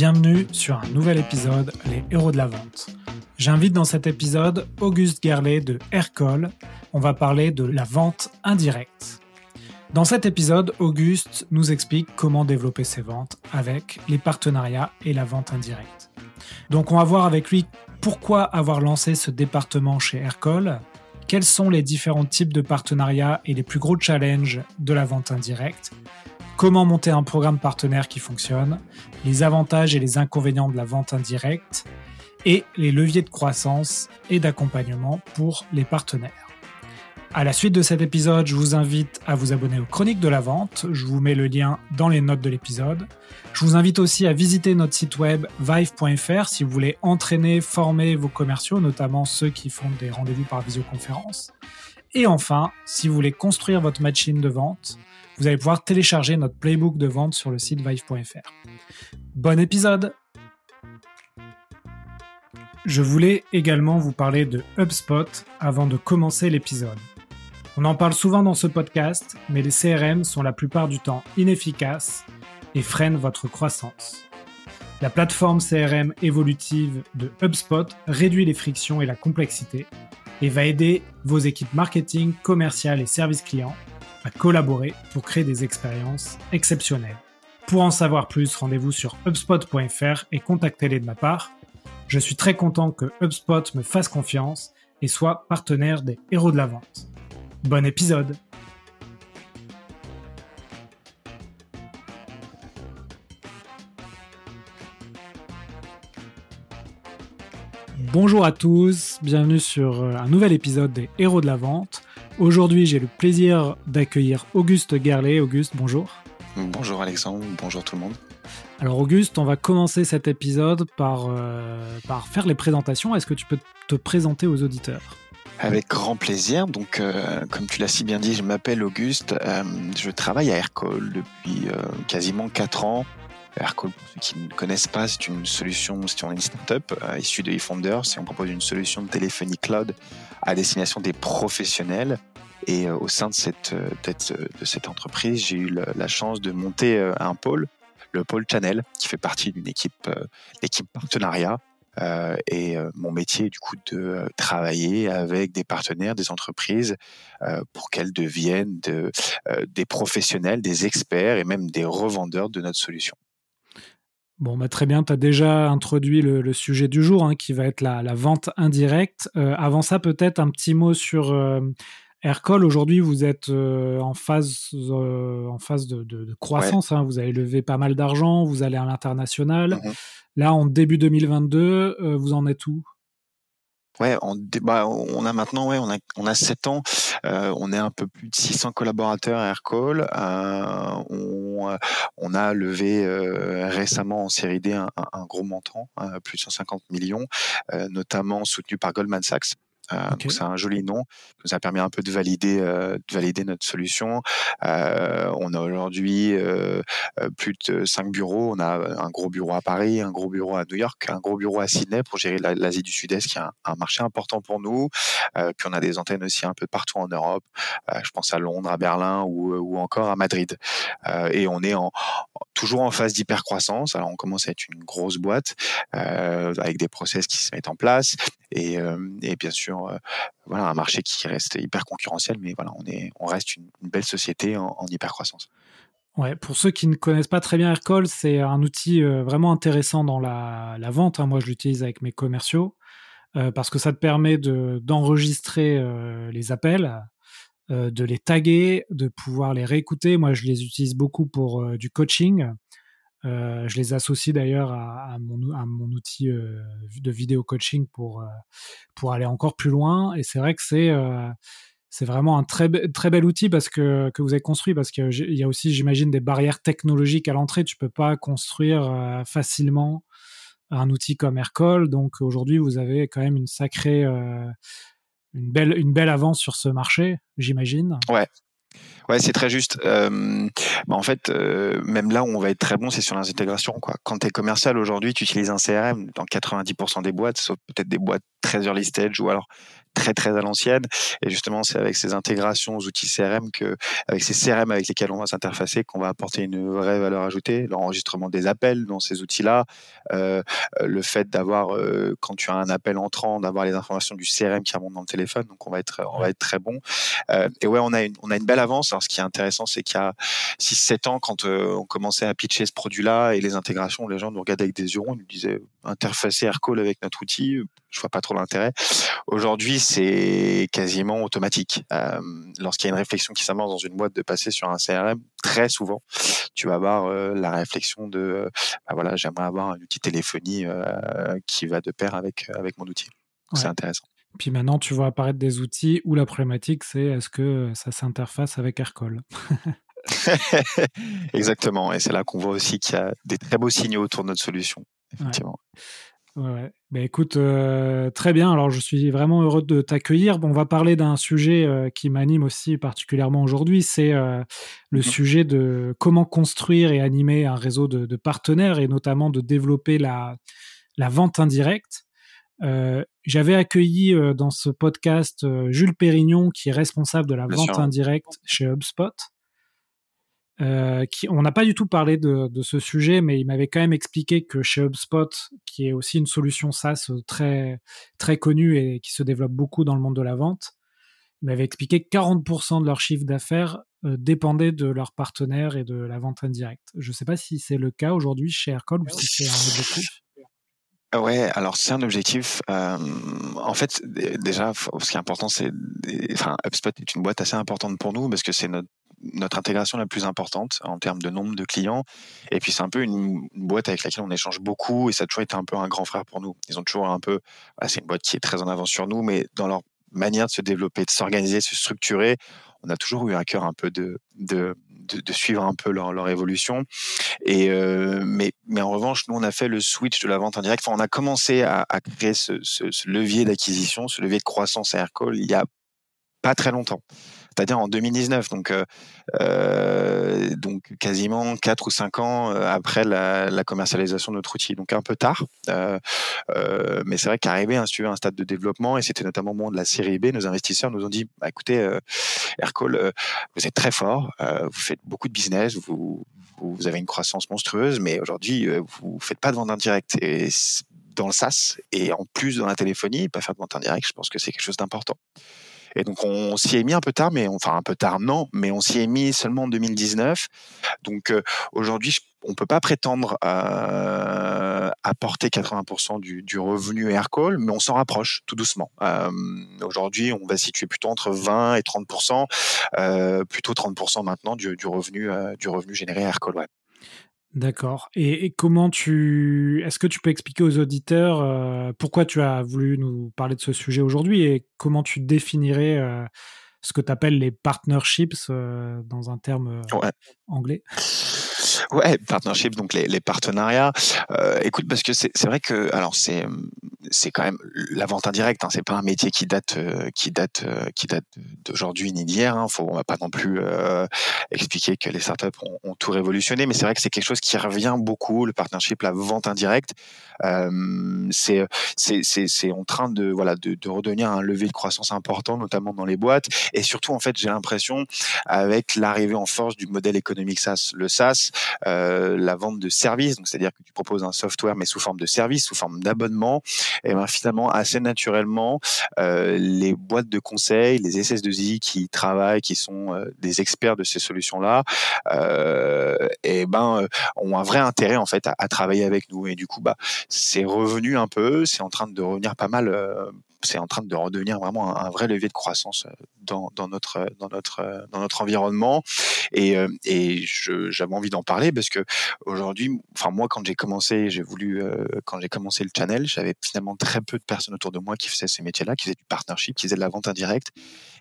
Bienvenue sur un nouvel épisode Les héros de la vente. J'invite dans cet épisode Auguste Gerlet de Aircall. On va parler de la vente indirecte. Dans cet épisode, Auguste nous explique comment développer ses ventes avec les partenariats et la vente indirecte. Donc on va voir avec lui pourquoi avoir lancé ce département chez Aircall, quels sont les différents types de partenariats et les plus gros challenges de la vente indirecte, comment monter un programme partenaire qui fonctionne, les avantages et les inconvénients de la vente indirecte, et les leviers de croissance et d'accompagnement pour les partenaires. À la suite de cet épisode, je vous invite à vous abonner aux Chroniques de la Vente. Je vous mets le lien dans les notes de l'épisode. Je vous invite aussi à visiter notre site web vive.fr si vous voulez entraîner, former vos commerciaux, notamment ceux qui font des rendez-vous par visioconférence. Et enfin, si vous voulez construire votre machine de vente, vous allez pouvoir télécharger notre playbook de vente sur le site vive.fr. Bon épisode Je voulais également vous parler de HubSpot avant de commencer l'épisode. On en parle souvent dans ce podcast, mais les CRM sont la plupart du temps inefficaces et freinent votre croissance. La plateforme CRM évolutive de HubSpot réduit les frictions et la complexité et va aider vos équipes marketing, commerciales et services clients à collaborer pour créer des expériences exceptionnelles. Pour en savoir plus, rendez-vous sur HubSpot.fr et contactez-les de ma part. Je suis très content que HubSpot me fasse confiance et soit partenaire des héros de la vente. Bon épisode Bonjour à tous, bienvenue sur euh, un nouvel épisode des Héros de la Vente. Aujourd'hui, j'ai le plaisir d'accueillir Auguste Gerlet. Auguste, bonjour. Bonjour Alexandre, bonjour tout le monde. Alors Auguste, on va commencer cet épisode par, euh, par faire les présentations. Est-ce que tu peux te présenter aux auditeurs? Avec grand plaisir. Donc, euh, comme tu l'as si bien dit, je m'appelle Auguste. Euh, je travaille à Aircall depuis quasiment 4 ans. Aircall, pour ceux qui ne connaissent pas, c'est une solution, c'est une startup issue de eFounders et on propose une solution de téléphonie cloud à destination des professionnels. Et au sein de cette, de cette entreprise, j'ai eu la chance de monter un pôle, le pôle Channel, qui fait partie d'une équipe, partenariat, euh, et euh, mon métier du coup de euh, travailler avec des partenaires, des entreprises pour qu'elles deviennent de, des professionnels, des experts et même des revendeurs de notre solution. Bon, bah très bien, tu as déjà introduit le, sujet du jour, hein, qui va être la, vente indirecte. avant ça, peut-être un petit mot sur Aircall. Aujourd'hui, vous êtes en phase, en phase de, croissance. Hein. vous avez levé pas mal d'argent, vous allez à l'international. Mmh Là, en début 2022, euh, vous en êtes où? Ouais, on, bah, on a maintenant, ouais, on a, on a 7 ans, euh, on est un peu plus de 600 collaborateurs à Aircall. Euh, on, on, a levé récemment en série D un, un gros montant, plus de 150 millions, notamment soutenu par Goldman Sachs. Euh, donc c'est un joli nom qui nous a permis un peu de valider, euh, de valider notre solution. Euh, on a aujourd'hui plus de cinq bureaux. On a un gros bureau à Paris, un gros bureau à New York, un gros bureau à Sydney pour gérer l'Asie du Sud-Est, qui est un, marché important pour nous. puis on a des antennes aussi un peu partout en Europe. je pense à Londres, à Berlin ou, ou encore à Madrid. et on est en, toujours en phase d'hypercroissance. Alors on commence à être une grosse boîte avec des process qui se mettent en place et, et bien sûr euh, voilà, un marché qui reste hyper concurrentiel, mais voilà, on, est, on reste une, belle société en, hyper croissance. Ouais, pour ceux qui ne connaissent pas très bien Aircall, c'est un outil euh, vraiment intéressant dans la, vente. Hein. Moi, je l'utilise avec mes commerciaux euh, parce que ça te permet d'enregistrer les appels, de les taguer, de pouvoir les réécouter. Moi, je les utilise beaucoup pour du coaching. Euh, je les associe d'ailleurs à, mon, outil euh, de vidéo coaching pour, euh, pour aller encore plus loin. Et c'est vrai que c'est c'est vraiment un très, très bel outil parce que, que vous avez construit, parce qu'il y a aussi, j'imagine, des barrières technologiques à l'entrée. Tu peux pas construire facilement un outil comme Aircall. Donc aujourd'hui, vous avez quand même une sacrée, une, belle, une belle avance sur ce marché, j'imagine. Ouais, Ouais, c'est très juste. Euh, bah en fait, euh, même là où on va être très bon, c'est sur les intégrations. Quoi. Quand tu es commercial aujourd'hui, tu utilises un CRM dans 90% des boîtes, sauf peut-être des boîtes très early stage ou alors très très à l'ancienne. Et justement, c'est avec ces intégrations aux outils CRM que, avec ces CRM avec lesquels on va s'interfacer, qu'on va apporter une vraie valeur ajoutée. L'enregistrement des appels dans ces outils-là, euh, le fait d'avoir, euh, quand tu as un appel entrant, d'avoir les informations du CRM qui remontent dans le téléphone. Donc on va être, on va être très bon. Euh, et ouais, on a une, on a une belle avance. Alors ce qui est intéressant, c'est qu'il y a 6-7 ans, quand on commençait à pitcher ce produit-là et les intégrations, les gens nous regardaient avec des yeux ronds, nous disaient interfacer Aircall avec notre outil, je vois pas trop l'intérêt. Aujourd'hui, c'est quasiment automatique. Euh, Lorsqu'il y a une réflexion qui s'amorce dans une boîte de passer sur un CRM, très souvent, tu vas avoir euh, la réflexion de, euh, bah voilà, j'aimerais avoir un outil téléphonie euh, qui va de pair avec avec mon outil. C'est intéressant. Puis maintenant, tu vois apparaître des outils où la problématique, c'est est-ce que ça s'interface avec Aircall? Exactement. Et c'est là qu'on voit aussi qu'il y a des très beaux signaux autour de notre solution. Effectivement. Ouais. Ben écoute, euh, très bien. Alors, je suis vraiment heureux de t'accueillir. Bon, on va parler d'un sujet euh, qui m'anime aussi particulièrement aujourd'hui. C'est euh, le mmh sujet de comment construire et animer un réseau de, partenaires et notamment de développer la, la vente indirecte. J'avais accueilli dans ce podcast Jules Pérignon, qui est responsable de la vente indirecte chez HubSpot. Euh, on n'a pas du tout parlé de, ce sujet, mais il m'avait quand même expliqué que chez HubSpot, qui est aussi une solution SaaS très, très connue et qui se développe beaucoup dans le monde de la vente, il m'avait expliqué que 40% de leur chiffre d'affaires euh, dépendait de leurs partenaires et de la vente indirecte. Je ne sais pas si c'est le cas aujourd'hui chez Aircall ou si c'est un objectif. Ouais, alors c'est un objectif. Euh, en fait, déjà, ce qui est important, c'est, enfin, HubSpot est une boîte assez importante pour nous parce que c'est notre notre intégration la plus importante en termes de nombre de clients. Et puis c'est un peu une, boîte avec laquelle on échange beaucoup et ça a toujours été un peu un grand frère pour nous. Ils ont toujours un peu, c'est une boîte qui est très en avance sur nous, mais dans leur manière de se développer, de s'organiser, de se structurer, on a toujours eu à cœur un peu de, de, de, suivre un peu leur, leur évolution. Et euh, mais, mais en revanche, nous, on a fait le switch de la vente indirecte. Enfin, on a commencé à, créer ce levier d'acquisition, ce levier de croissance à Aircall il y a pas très longtemps c'est-à-dire en 2019, donc, euh, euh, donc quasiment 4 ou 5 ans euh, après la, commercialisation de notre outil. Donc un peu tard, mais c'est vrai qu'arrivé à un, un stade de développement, et c'était notamment au moment de la série B, nos investisseurs nous ont dit, bah, écoutez, Aircall, vous êtes très fort, vous faites beaucoup de business, vous, avez une croissance monstrueuse, mais aujourd'hui, vous faites pas de vente indirecte. Et dans le SaaS et en plus dans la téléphonie, pas faire de vente indirecte, je pense que c'est quelque chose d'important. Et donc on s'y est mis un peu tard, mais enfin un peu tard non, mais on s'y est mis seulement en 2019. Donc euh, aujourd'hui, on peut pas prétendre à, porter 80% du, du, revenu Aircall, mais on s'en rapproche tout doucement. Euh, aujourd'hui, on va situer plutôt entre 20 et 30%, euh, plutôt 30% maintenant du, du revenu du revenu généré Aircall. Ouais. D'accord. Et, comment tu. Est-ce que tu peux expliquer aux auditeurs euh, pourquoi tu as voulu nous parler de ce sujet aujourd'hui et comment tu définirais euh, ce que tu appelles les partnerships euh, dans un terme anglais? Ouais, partnership, donc les, les partenariats. Euh, écoute, parce que c'est vrai que, alors c'est c'est quand même la vente indirecte. Hein, c'est pas un métier qui date euh, qui date euh, qui date d'aujourd'hui ni d'hier. Hein, faut on va pas non plus euh, expliquer que les startups ont, ont tout révolutionné, mais c'est vrai que c'est quelque chose qui revient beaucoup. Le partnership, la vente indirecte, c'est c'est c'est en train de voilà de, de redevenir un levier de croissance important, notamment dans les boîtes. Et surtout, en fait, j'ai l'impression avec l'arrivée en force du modèle économique SaaS, le SaaS, la vente de services, donc c'est-à-dire que tu proposes un software mais sous forme de service, sous forme d'abonnement, et ben finalement assez naturellement euh, les boîtes de conseil, les SS2I qui travaillent, qui sont euh, des experts de ces solutions-là, et ben ont un vrai intérêt en fait à, à, travailler avec nous. Et du coup bah c'est revenu un peu, c'est en train de revenir pas mal c'est en train de redevenir vraiment un, vrai levier de croissance euh, dans, notre dans notre euh, dans notre environnement. Et, euh, j'avais envie d'en parler parce que aujourd'hui enfin moi quand j'ai commencé j'ai voulu quand j'ai commencé le channel j'avais finalement très peu de personnes autour de moi qui faisaient ces métiers là qui faisaient du partnership qui faisaient de la vente indirecte.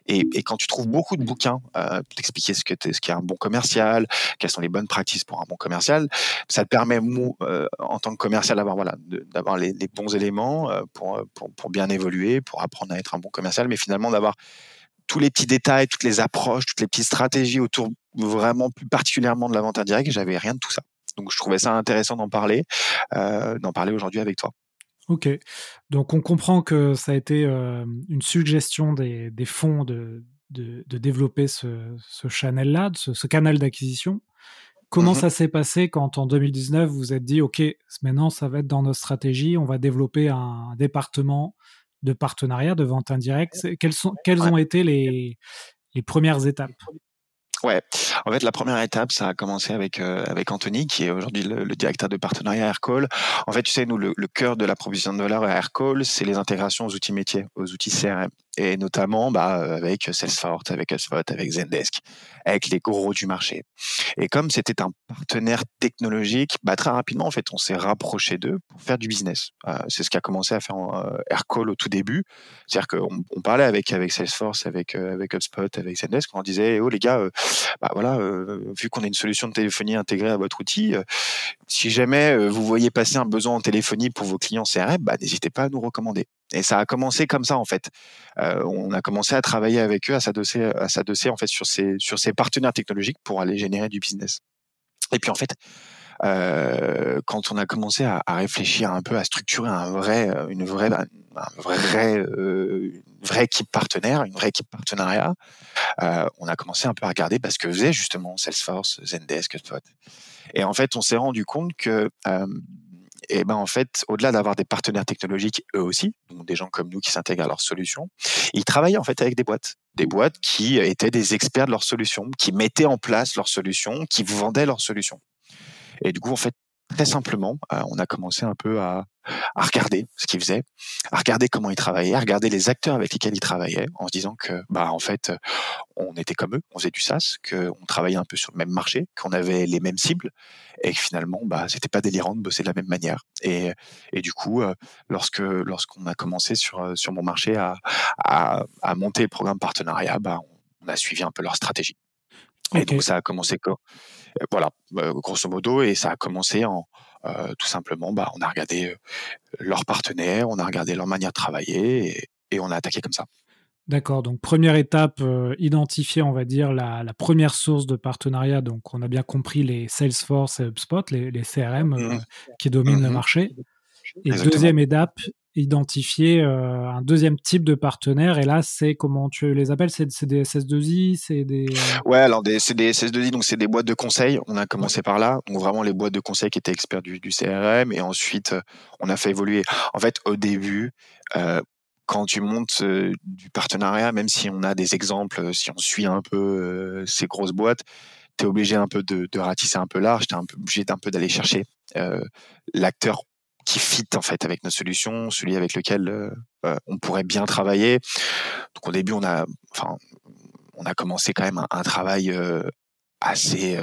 Et, quand tu trouves beaucoup de bouquins euh, pour t'expliquer ce que ce qu'est un bon commercial quelles sont les bonnes pratiques pour un bon commercial ça te permet euh, en tant que commercial d'avoir voilà les, les, bons éléments pour pour bien évoluer pour apprendre à être un bon commercial, mais finalement d'avoir tous les petits détails, toutes les approches, toutes les petites stratégies autour vraiment plus particulièrement de la vente indirecte. J'avais rien de tout ça. Donc je trouvais ça intéressant d'en parler, euh, d'en parler aujourd'hui avec toi. Ok, donc on comprend que ça a été une suggestion des, fonds de, de, développer ce, ce channel-là, ce, canal d'acquisition. Comment mmh ça s'est passé quand en 2019 vous vous êtes dit, OK, maintenant ça va être dans notre stratégie, on va développer un département de partenariat, de vente indirecte Quelles, sont, quelles ont été les, les premières étapes? Ouais, en fait, la première étape, ça a commencé avec euh, avec Anthony, qui est aujourd'hui le, directeur de partenariat Aircall. En fait, tu sais, nous, le, le cœur de la provision de valeur à Aircall, c'est les intégrations aux outils métiers, aux outils CRM et notamment bah, avec Salesforce, avec HubSpot, avec Zendesk, avec les gros du marché. Et comme c'était un partenaire technologique, bah, très rapidement, en fait, on s'est rapproché d'eux pour faire du business. Euh, c'est ce qu'a commencé à faire euh, Aircall au tout début. C'est-à-dire qu'on on parlait avec, avec Salesforce, avec, euh, avec HubSpot, avec Zendesk, on disait, oh les gars, euh, bah, voilà, vu qu'on a une solution de téléphonie intégrée à votre outil, si jamais vous voyez passer un besoin en téléphonie pour vos clients CRM, bah, n'hésitez pas à nous recommander. Et ça a commencé comme ça en fait. Euh, on a commencé à travailler avec eux, à s'adosser, à s'adosser en fait sur ces sur ces partenaires technologiques pour aller générer du business. Et puis en fait, euh, quand on a commencé à, réfléchir un peu à structurer un vrai, une vraie, un vrai, euh, une vraie équipe partenaire, une vraie équipe partenariat, on a commencé un peu à regarder parce que faisait justement Salesforce, Zendesk, Spot. Et en fait, on s'est rendu compte que et ben en fait, au-delà d'avoir des partenaires technologiques eux aussi, donc des gens comme nous qui s'intègrent à leurs solutions, ils travaillaient en fait avec des boîtes, des boîtes qui étaient des experts de leurs solutions, qui mettaient en place leurs solutions, qui vendaient leurs solutions. Et du coup, en fait, très simplement, euh, on a commencé un peu à, à regarder ce qu'ils faisaient, à regarder comment ils travaillaient, à regarder les acteurs avec lesquels ils travaillaient, en se disant que, bah, en fait, on était comme eux, on faisait du SaaS, qu'on travaillait un peu sur le même marché, qu'on avait les mêmes cibles, et que finalement, bah, c'était pas délirant de bosser de la même manière. Et, et du coup, euh, lorsque lorsqu'on a commencé sur sur mon marché à, à, à monter le programme partenariat, bah, on a suivi un peu leur stratégie. Et donc ça a commencé quoi Voilà, euh, grosso modo, et ça a commencé en euh, tout simplement, bah, on a regardé leurs partenaires, on a regardé leur manière de travailler, et, on a attaqué comme ça. D'accord, donc première étape, identifier, on va dire, la, première source de partenariat. Donc on a bien compris les Salesforce et HubSpot, les, CRM mmh qui dominent le mmh marché. Et deuxième étape, identifier euh, un deuxième type de partenaire. Et là, c'est comment tu les appelles? C'est des SS2I C'est des. Ouais, alors c'est des SS2I, donc c'est des boîtes de conseil. On a commencé par là. Donc vraiment les boîtes de conseil qui étaient experts du, CRM. Et ensuite, euh, on a fait évoluer. En fait, au début, euh, quand tu montes du partenariat, même si on a des exemples, si on suit un peu ces grosses boîtes, tu es obligé un peu de, de, ratisser un peu large, tu es un peu obligé d'un peu d'aller chercher l'acteur qui fit en fait avec notre solution, celui avec lequel euh, euh, on pourrait bien travailler. Donc au début, on a, enfin, on a commencé quand même un, travail euh, assez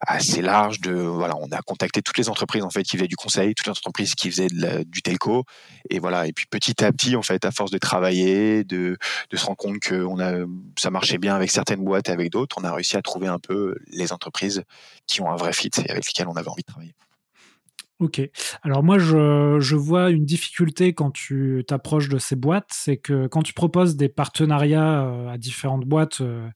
assez large de voilà on a contacté toutes les entreprises en fait qui faisaient du conseil toutes les entreprises qui faisaient du telco. Et voilà. Et puis petit à petit en fait à force de travailler de de se rendre compte que on a ça marchait bien avec certaines boîtes et avec d'autres on a réussi à trouver un peu les entreprises qui ont un vrai fit et avec lesquelles on avait envie de travailler Ok. Alors moi, je, je vois une difficulté quand tu t'approches de ces boîtes, c'est que quand tu proposes des partenariats euh, à différentes boîtes, euh,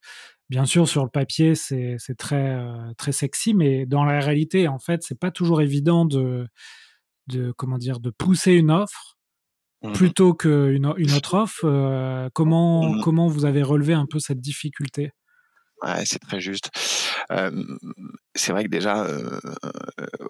bien sûr sur le papier c'est très euh, très sexy, mais dans la réalité, en fait, c'est pas toujours évident de de comment dire de pousser une offre mmh plutôt qu'une une autre offre. comment mmh comment vous avez relevé un peu cette difficulté? Ouais, c'est très juste. C'est vrai que déjà,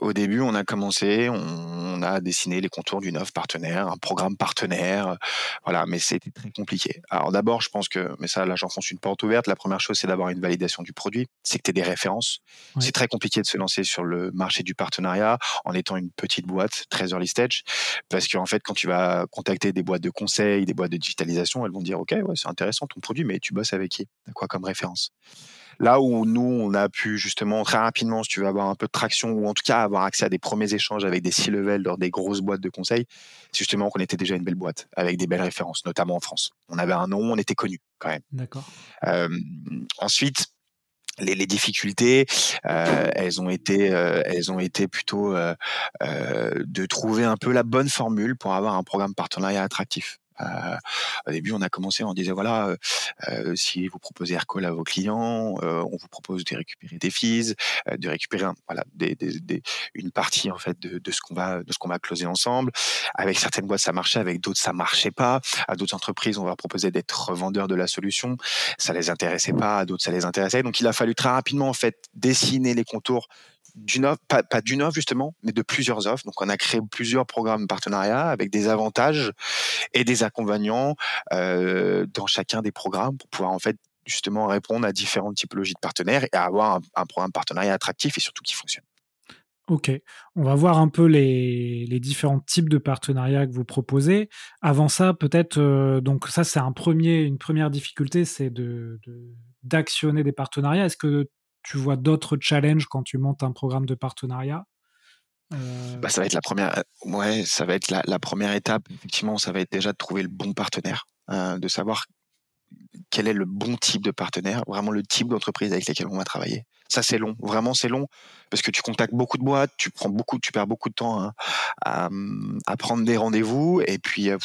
au début, on a commencé, on, a dessiné les contours d'une offre partenaire, un programme partenaire, voilà, mais c'était très compliqué. Alors d'abord, je pense que, mais ça, là, j'enfonce une porte ouverte. La première chose, c'est d'avoir une validation du produit, c'est que tu aies des références. C'est très compliqué de se lancer sur le marché du partenariat en étant une petite boîte, très early stage, parce qu'en fait, quand tu vas contacter des boîtes de conseil, des boîtes de digitalisation, elles vont dire, OK, ouais, c'est intéressant ton produit, mais tu bosses avec qui? T'as quoi comme référence? Là où nous, on a pu justement très rapidement, si tu veux avoir un peu de traction ou en tout cas avoir accès à des premiers échanges avec des C-level dans des grosses boîtes de conseil, c'est justement qu'on était déjà une belle boîte avec des belles références, notamment en France. On avait un nom, on était connu quand même. D'accord. Euh, ensuite, les, les, difficultés, euh, elles ont été, euh, elles ont été plutôt euh, euh de trouver un peu la bonne formule pour avoir un programme partenariat attractif. Au début, on a commencé, on disait voilà, si vous proposez Aircall à vos clients, on vous propose de récupérer des fees, de récupérer voilà une partie en fait de, ce qu'on va de ce qu'on closer ensemble. Avec certaines boîtes, ça marchait, avec d'autres, ça marchait pas. À d'autres entreprises, on va proposer d'être revendeur de la solution. Ça les intéressait pas, à d'autres, ça les intéressait. Donc, il a fallu très rapidement en fait dessiner les contours pas, d'une offre justement, mais de plusieurs offres. Donc, on a créé plusieurs programmes de partenariat avec des avantages et des inconvénients euh, dans chacun des programmes pour pouvoir en fait justement répondre à différentes typologies de partenaires et avoir un, programme partenariat attractif et surtout qui fonctionne. Ok, on va voir un peu les, différents types de partenariats que vous proposez. Avant ça, peut-être, euh, donc ça c'est un premier, une première difficulté, c'est de, d'actionner des partenariats. Est-ce que tu vois d'autres challenges quand tu montes un programme de partenariat euh bah, ça va être la première, ouais, ça va être la, première étape. Effectivement, ça va être déjà de trouver le bon partenaire, euh, de savoir quel est le bon type de partenaire, vraiment le type d'entreprise avec lesquelles on va travailler. Ça, c'est long. Vraiment, c'est long parce que tu contactes beaucoup de boîtes, tu prends beaucoup, tu perds beaucoup de temps hein, à, prendre des rendez-vous et puis euh,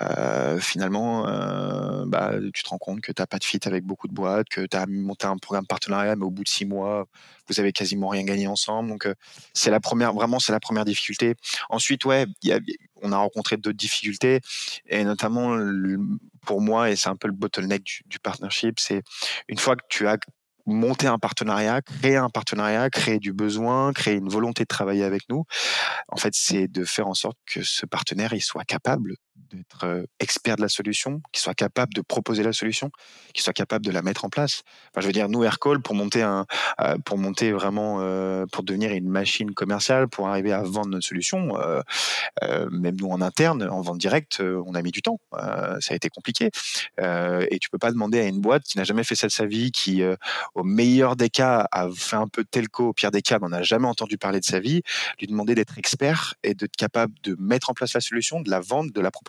euh finalement, euh, bah, tu te rends compte que tu n'as pas de fit avec beaucoup de boîtes, que tu as monté un programme partenariat, mais au bout de six mois, vous avez quasiment rien gagné ensemble. Donc, c'est la première, vraiment, c'est la première difficulté. Ensuite, ouais, on a rencontré d'autres difficultés et notamment pour moi, et c'est un peu le bottleneck du, du partnership, c'est une fois que tu as monter un partenariat, créer un partenariat, créer du besoin, créer une volonté de travailler avec nous. En fait, c'est de faire en sorte que ce partenaire il soit capable d'être euh, expert de la solution, qu'il soit capable de proposer la solution, qu'il soit capable de la mettre en place. Enfin, je veux dire, nous Aircall pour monter un, euh, pour monter vraiment, euh, pour devenir une machine commerciale, pour arriver à vendre notre solution, même nous en interne, en vente directe, on a mis du temps. ça a été compliqué. et tu peux pas demander à une boîte qui n'a jamais fait ça de sa vie, qui au meilleur des cas, a fait un peu de telco, au pire des cas, n'en a jamais entendu parler de sa vie, lui demander d'être expert et d'être capable de mettre en place la solution, de la vendre, de la proposer.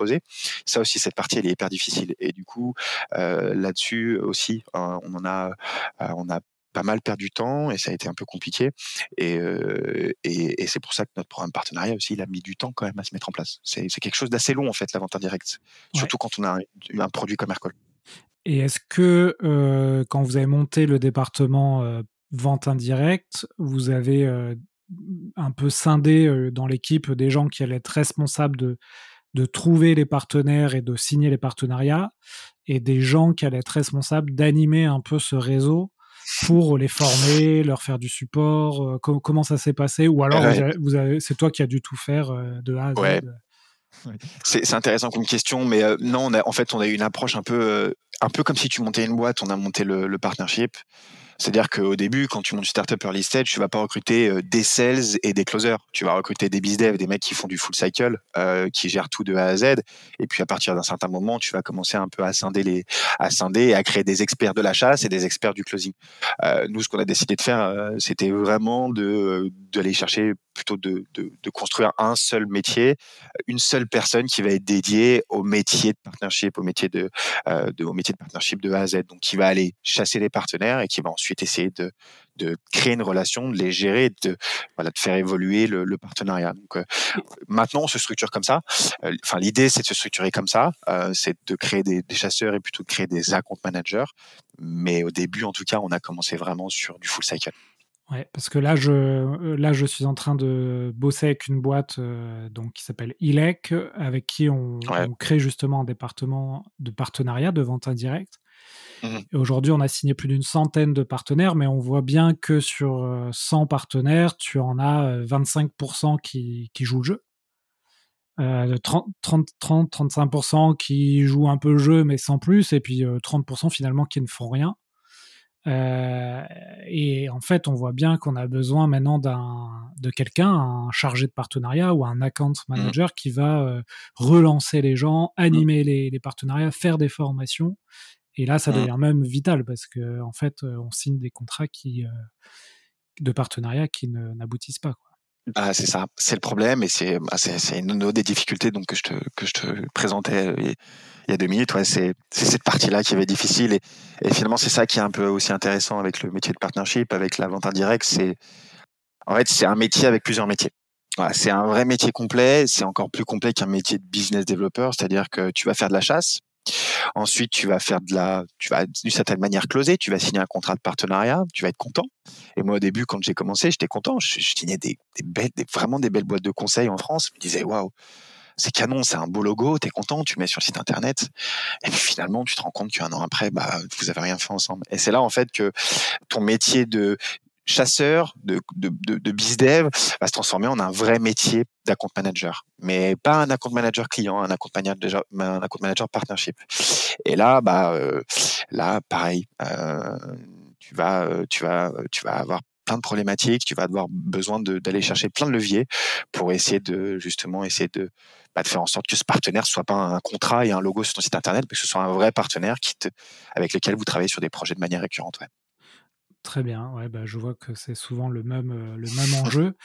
Ça aussi, cette partie, elle est hyper difficile. Et du coup, euh, là-dessus aussi, euh, on en a, euh, on a pas mal perdu du temps et ça a été un peu compliqué. Et, et, c'est pour ça que notre programme partenariat aussi, il a mis du temps quand même à se mettre en place. C'est quelque chose d'assez long en fait, la vente indirecte, surtout quand on a un, un produit comme Aircall. Et est-ce que euh, quand vous avez monté le département euh, vente indirecte, vous avez euh, un peu scindé dans l'équipe des gens qui allaient être responsables de, de trouver les partenaires et de signer les partenariats, et des gens qui allaient être responsables d'animer un peu ce réseau pour les former, leur faire du support Comment ça s'est passé Ou alors vous avez, c'est toi qui as dû tout faire de A à Z. C'est intéressant comme question, mais non, on a, en fait, on a eu une approche un peu un peu comme si tu montais une boîte, on a monté le, le partnership. C'est-à-dire qu'au début, quand tu montes une startup early stage, tu vas pas recruter euh, des sales et des closers. Tu vas recruter des biz des mecs qui font du full cycle, euh, qui gèrent tout de A à Z. Et puis à partir d'un certain moment, tu vas commencer un peu à scinder les, à scinder et à créer des experts de la chasse et des experts du closing. Euh, nous, ce qu'on a décidé de faire, euh, c'était vraiment de d'aller chercher plutôt de, de, de, construire un seul métier, une seule personne qui va être dédiée au métier de partnership, au métier de, euh, de au métier de partnership de A à Z. Donc, qui va aller chasser des partenaires et qui va ensuite essayer de, de créer une relation, de les gérer, de voilà, de faire évoluer le, le partenariat. Donc, euh, maintenant, on se structure comme ça. Euh, enfin, l'idée, c'est de se structurer comme ça. Euh, c'est de créer des, des, chasseurs et plutôt de créer des account managers. Mais au début, en tout cas, on a commencé vraiment sur du full cycle. Ouais, parce que là, je, euh, là, je suis en train de bosser avec une boîte euh, donc, qui s'appelle ILEC, avec qui on, crée justement un département de partenariat de vente indirecte. Mmh Et aujourd'hui, on a signé plus d'une centaine de partenaires, mais on voit bien que sur 100 euh, partenaires, tu en as 25% qui, qui jouent le jeu. 30, 30, 30, 35% qui jouent un peu le jeu, mais sans plus, et puis 30% finalement qui ne font rien. Euh, et en fait, on voit bien qu'on a besoin maintenant d'un de quelqu'un, un chargé de partenariat ou un account mmh. manager qui va euh, relancer les gens, mmh. animer les, les, partenariats, faire des formations. Et là, ça mmh. devient même vital parce que en fait, euh, on signe des contrats qui de partenariat qui n'aboutissent pas. Quoi. Bah, c'est ça, c'est le problème et c'est bah, c'est une des difficultés donc que je te que je te présentais il y a deux minutes. Ouais, c'est c'est cette partie-là qui est difficile et, et finalement c'est ça qui est un peu aussi intéressant avec le métier de partnership, avec la vente indirecte. C'est en fait c'est un métier avec plusieurs métiers. c'est un vrai métier complet. C'est encore plus complet qu'un métier de business developer, c'est-à-dire que tu vas faire de la chasse. Ensuite, tu vas faire de la, tu vas d'une certaine manière closer, tu vas signer un contrat de partenariat, tu vas être content. Et moi, au début, quand j'ai commencé, j'étais content. Je, signais des, belles, vraiment des belles boîtes de conseils en France. Je me disais, waouh, c'est canon, c'est un beau logo, t'es content, tu mets sur le site internet. Et puis finalement, tu te rends compte qu'un an après, bah, vous avez rien fait ensemble. Et c'est là, en fait, que ton métier de chasseur, de, de, de, de bizdev va se transformer en un vrai métier d'account manager, mais pas un account manager client, un account manager, un account manager partnership. Et là, bah, euh, là, pareil, euh, tu vas, euh, tu vas, tu vas avoir plein de problématiques, tu vas avoir besoin d'aller chercher plein de leviers pour essayer de justement essayer de, bah, de faire en sorte que ce partenaire soit pas un contrat et un logo sur ton site internet, mais que ce soit un vrai partenaire qui te, avec lequel vous travaillez sur des projets de manière récurrente. Ouais. Très bien, ouais, bah, je vois que c'est souvent le même, euh, le même enjeu.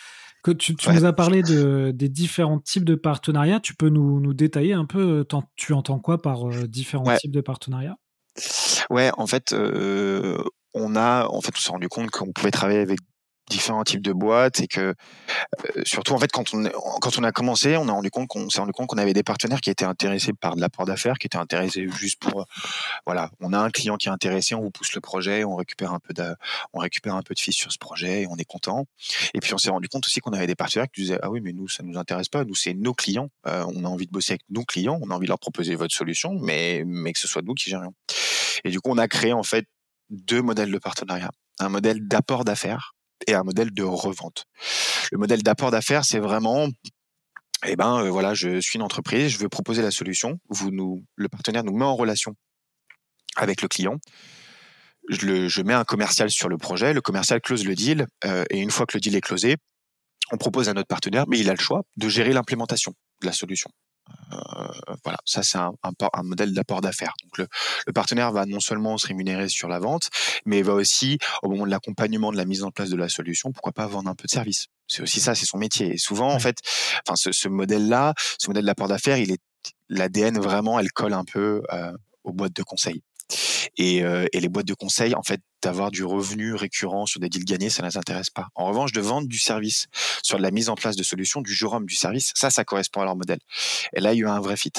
Que tu, nous as parlé de, des différents types de partenariats. Tu peux nous, nous détailler un peu, tu entends quoi par euh, différents types de partenariats? Ouais, en fait, on a, en fait, on s'est rendu compte qu'on pouvait travailler avec différents types de boîtes et que euh, surtout en fait quand on quand on a commencé on a rendu compte qu'on s'est rendu compte qu'on avait des partenaires qui étaient intéressés par de l'apport d'affaires qui étaient intéressés juste pour voilà on a un client qui est intéressé on vous pousse le projet on récupère un peu de on récupère un peu de fils sur ce projet et on est content. Et puis on s'est rendu compte aussi qu'on avait des partenaires qui disaient ah oui mais nous ça nous intéresse pas nous c'est nos clients euh, on a envie de bosser avec nos clients on a envie de leur proposer votre solution mais mais que ce soit nous qui gérions. Et du coup on a créé en fait deux modèles de partenariat. Un modèle d'apport d'affaires et un modèle de revente. Le modèle d'apport d'affaires, c'est vraiment eh ben euh, voilà, je suis une entreprise, je veux proposer la solution. Vous nous, le partenaire nous met en relation avec le client. Je, mets un commercial sur le projet, le commercial close le deal, euh, et une fois que le deal est closé, on propose à notre partenaire, mais il a le choix de gérer l'implémentation de la solution. Euh, voilà, ça c'est un, un, modèle d'apport d'affaires. Donc le, le, partenaire va non seulement se rémunérer sur la vente, mais va aussi, au moment de l'accompagnement de la mise en place de la solution, pourquoi pas vendre un peu de service. C'est aussi ça, c'est son métier. Et souvent, en fait, enfin ce, ce modèle-là, ce modèle d'apport d'affaires, il est l'ADN vraiment, elle colle un peu euh, aux boîtes de conseil. Et, euh, et, les boîtes de conseil, en fait, d'avoir du revenu récurrent sur des deals gagnés, ça ne les intéresse pas. En revanche, de vendre du service sur la mise en place de solutions, du jour du service, ça, ça correspond à leur modèle. Et là, il y a un vrai fit.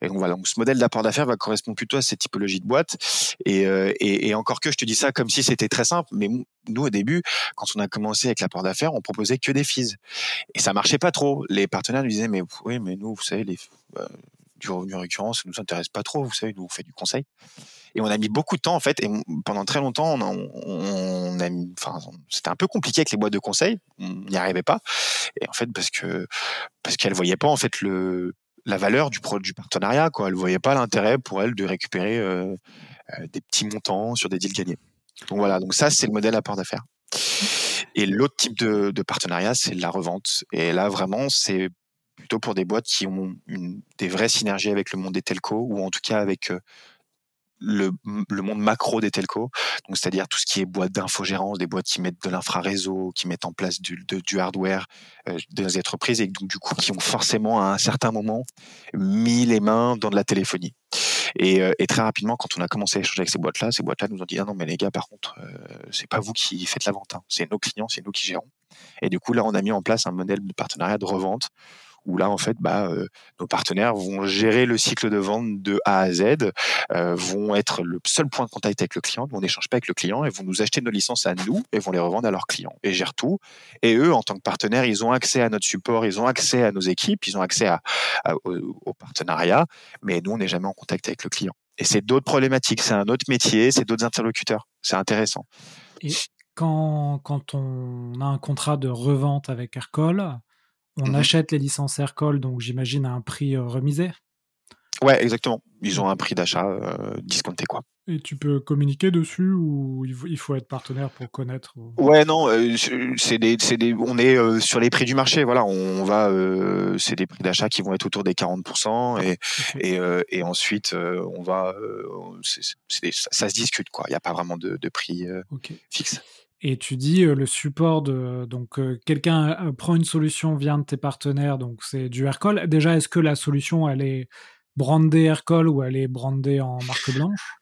Et donc voilà, donc ce modèle d'apport d'affaires va correspondre plutôt à cette typologie de boîte. Et, euh, et, encore que je te dis ça comme si c'était très simple, mais nous au début, quand on a commencé avec l'apport d'affaires, on proposait que des fees. Et ça marchait pas trop. Les partenaires nous disaient, mais oui, mais nous, vous savez, les, euh, du revenu récurrent, ça nous intéresse pas trop. Vous savez, nous, on fait du conseil. Et on a mis beaucoup de temps en fait, et pendant très longtemps, on, a mis, enfin, c'était un peu compliqué avec les boîtes de conseil, on n'y arrivait pas. Et en fait, parce que parce qu'elles voyaient pas en fait le la valeur du du partenariat, quoi. Elles voyaient pas l'intérêt pour elles de récupérer euh, euh, des petits montants sur des deals gagnés. Donc voilà, donc ça c'est le modèle à part d'affaires. Et l'autre type de, de partenariat, c'est la revente. Et là, vraiment, c'est plutôt pour des boîtes qui ont des vraies synergies avec le monde des telcos, ou en tout cas avec euh, le, monde macro des telcos, donc c'est-à-dire tout ce qui est boîte d'infogérance, des boîtes qui mettent de l'infraréseau, qui mettent en place du, hardware euh, des entreprises et donc du coup qui ont forcément à un certain moment mis les mains dans de la téléphonie. Et, euh, et très rapidement, quand on a commencé à échanger avec ces boîtes-là, ces boîtes-là nous ont dit ah non mais les gars, par contre, euh, c'est pas vous qui faites la vente, hein. c'est nos clients, c'est nous qui gérons. Et du coup là, on a mis en place un modèle de partenariat de revente où là en fait bah, euh, nos partenaires vont gérer le cycle de vente de A à Z, euh, vont être le seul point de contact avec le client, nous on n'échange pas avec le client et vont nous acheter nos licences à nous et vont les revendre à leurs clients et gèrent tout. Et eux en tant que partenaires, ils ont accès à notre support, ils ont accès à nos équipes, ils ont accès au, partenariat, mais nous on n'est jamais en contact avec le client. Et c'est d'autres problématiques, c'est un autre métier, c'est d'autres interlocuteurs. C'est intéressant. Et quand, quand on a un contrat de revente avec Aircall, on mmh achète les licences Aircall, donc j'imagine à un prix euh, remisé. Ouais, exactement. Ils ont un prix d'achat euh, discounté, quoi. Et tu peux communiquer dessus ou il faut être partenaire pour connaître Ouais, non, euh, c'est des, des, on est sur les prix du marché. Voilà, on va, c'est des prix d'achat qui vont être autour des 40% et et, et, ensuite on va, ça se discute quoi. Il n'y a pas vraiment de, prix fixe. Et tu dis le support de donc quelqu'un prend une solution vient de tes partenaires, donc c'est du Aircall. Déjà, est-ce que la solution elle est brandée Aircall ou elle est brandée en marque blanche?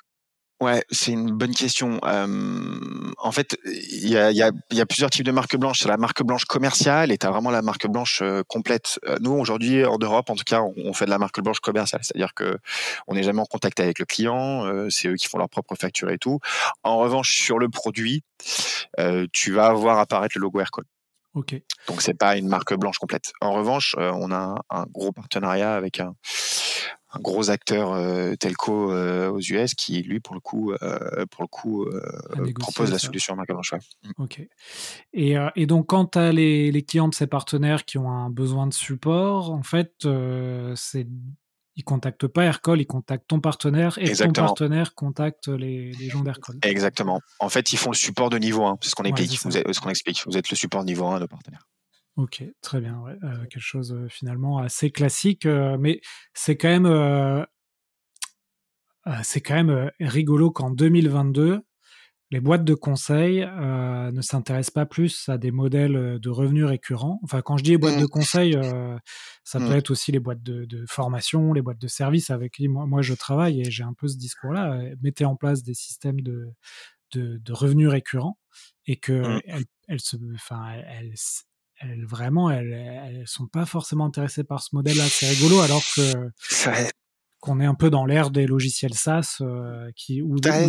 Ouais, c'est une bonne question. Euh, en fait, il y a, y, a, y a, plusieurs types de marques blanches. C'est la marque blanche commerciale et tu as vraiment la marque blanche euh, complète. Nous, aujourd'hui, en Europe, en tout cas, on, on, fait de la marque blanche commerciale. C'est-à-dire que on n'est jamais en contact avec le client. Euh, c'est eux qui font leur propre facture et tout. En revanche, sur le produit, tu vas voir apparaître le logo Aircall. Ok. Donc, c'est pas une marque blanche complète. En revanche, on a un, un gros partenariat avec un un gros acteur euh, telco euh, aux US qui lui pour le coup euh, pour le coup propose la solution marque blanche. Mm. Ok. Et, et, donc quand tu as les, les, clients de ces partenaires qui ont un besoin de support, en fait c'est ils contactent pas Aircall, ils contactent ton partenaire et Exactement. ton partenaire contacte les, les gens d'Aircall. Exactement. En fait, ils font le support de niveau 1, c'est ce qu'on ouais, explique. Vous ce qu'on explique. Vous êtes le support niveau 1 de nos partenaires. Ok, très bien. Ouais. Euh, quelque chose euh, finalement assez classique, euh, mais c'est quand même, c'est quand même rigolo qu'en 2022, les boîtes de conseil ne s'intéressent pas plus à des modèles de revenus récurrents. Enfin, quand je dis boîtes mmh. de conseil, ça peut mmh. être aussi les boîtes de, de, formation, les boîtes de services avec qui moi, moi je travaille et j'ai un peu ce discours-là. Mettez en place des systèmes de, de, de revenus récurrents et que mmh. elles, elles, se, enfin, elles, elles vraiment, elles, elles sont pas forcément intéressées par ce modèle-là. C'est rigolo, alors que qu'on est un peu dans l'ère des logiciels SaaS euh, qui où, ouais,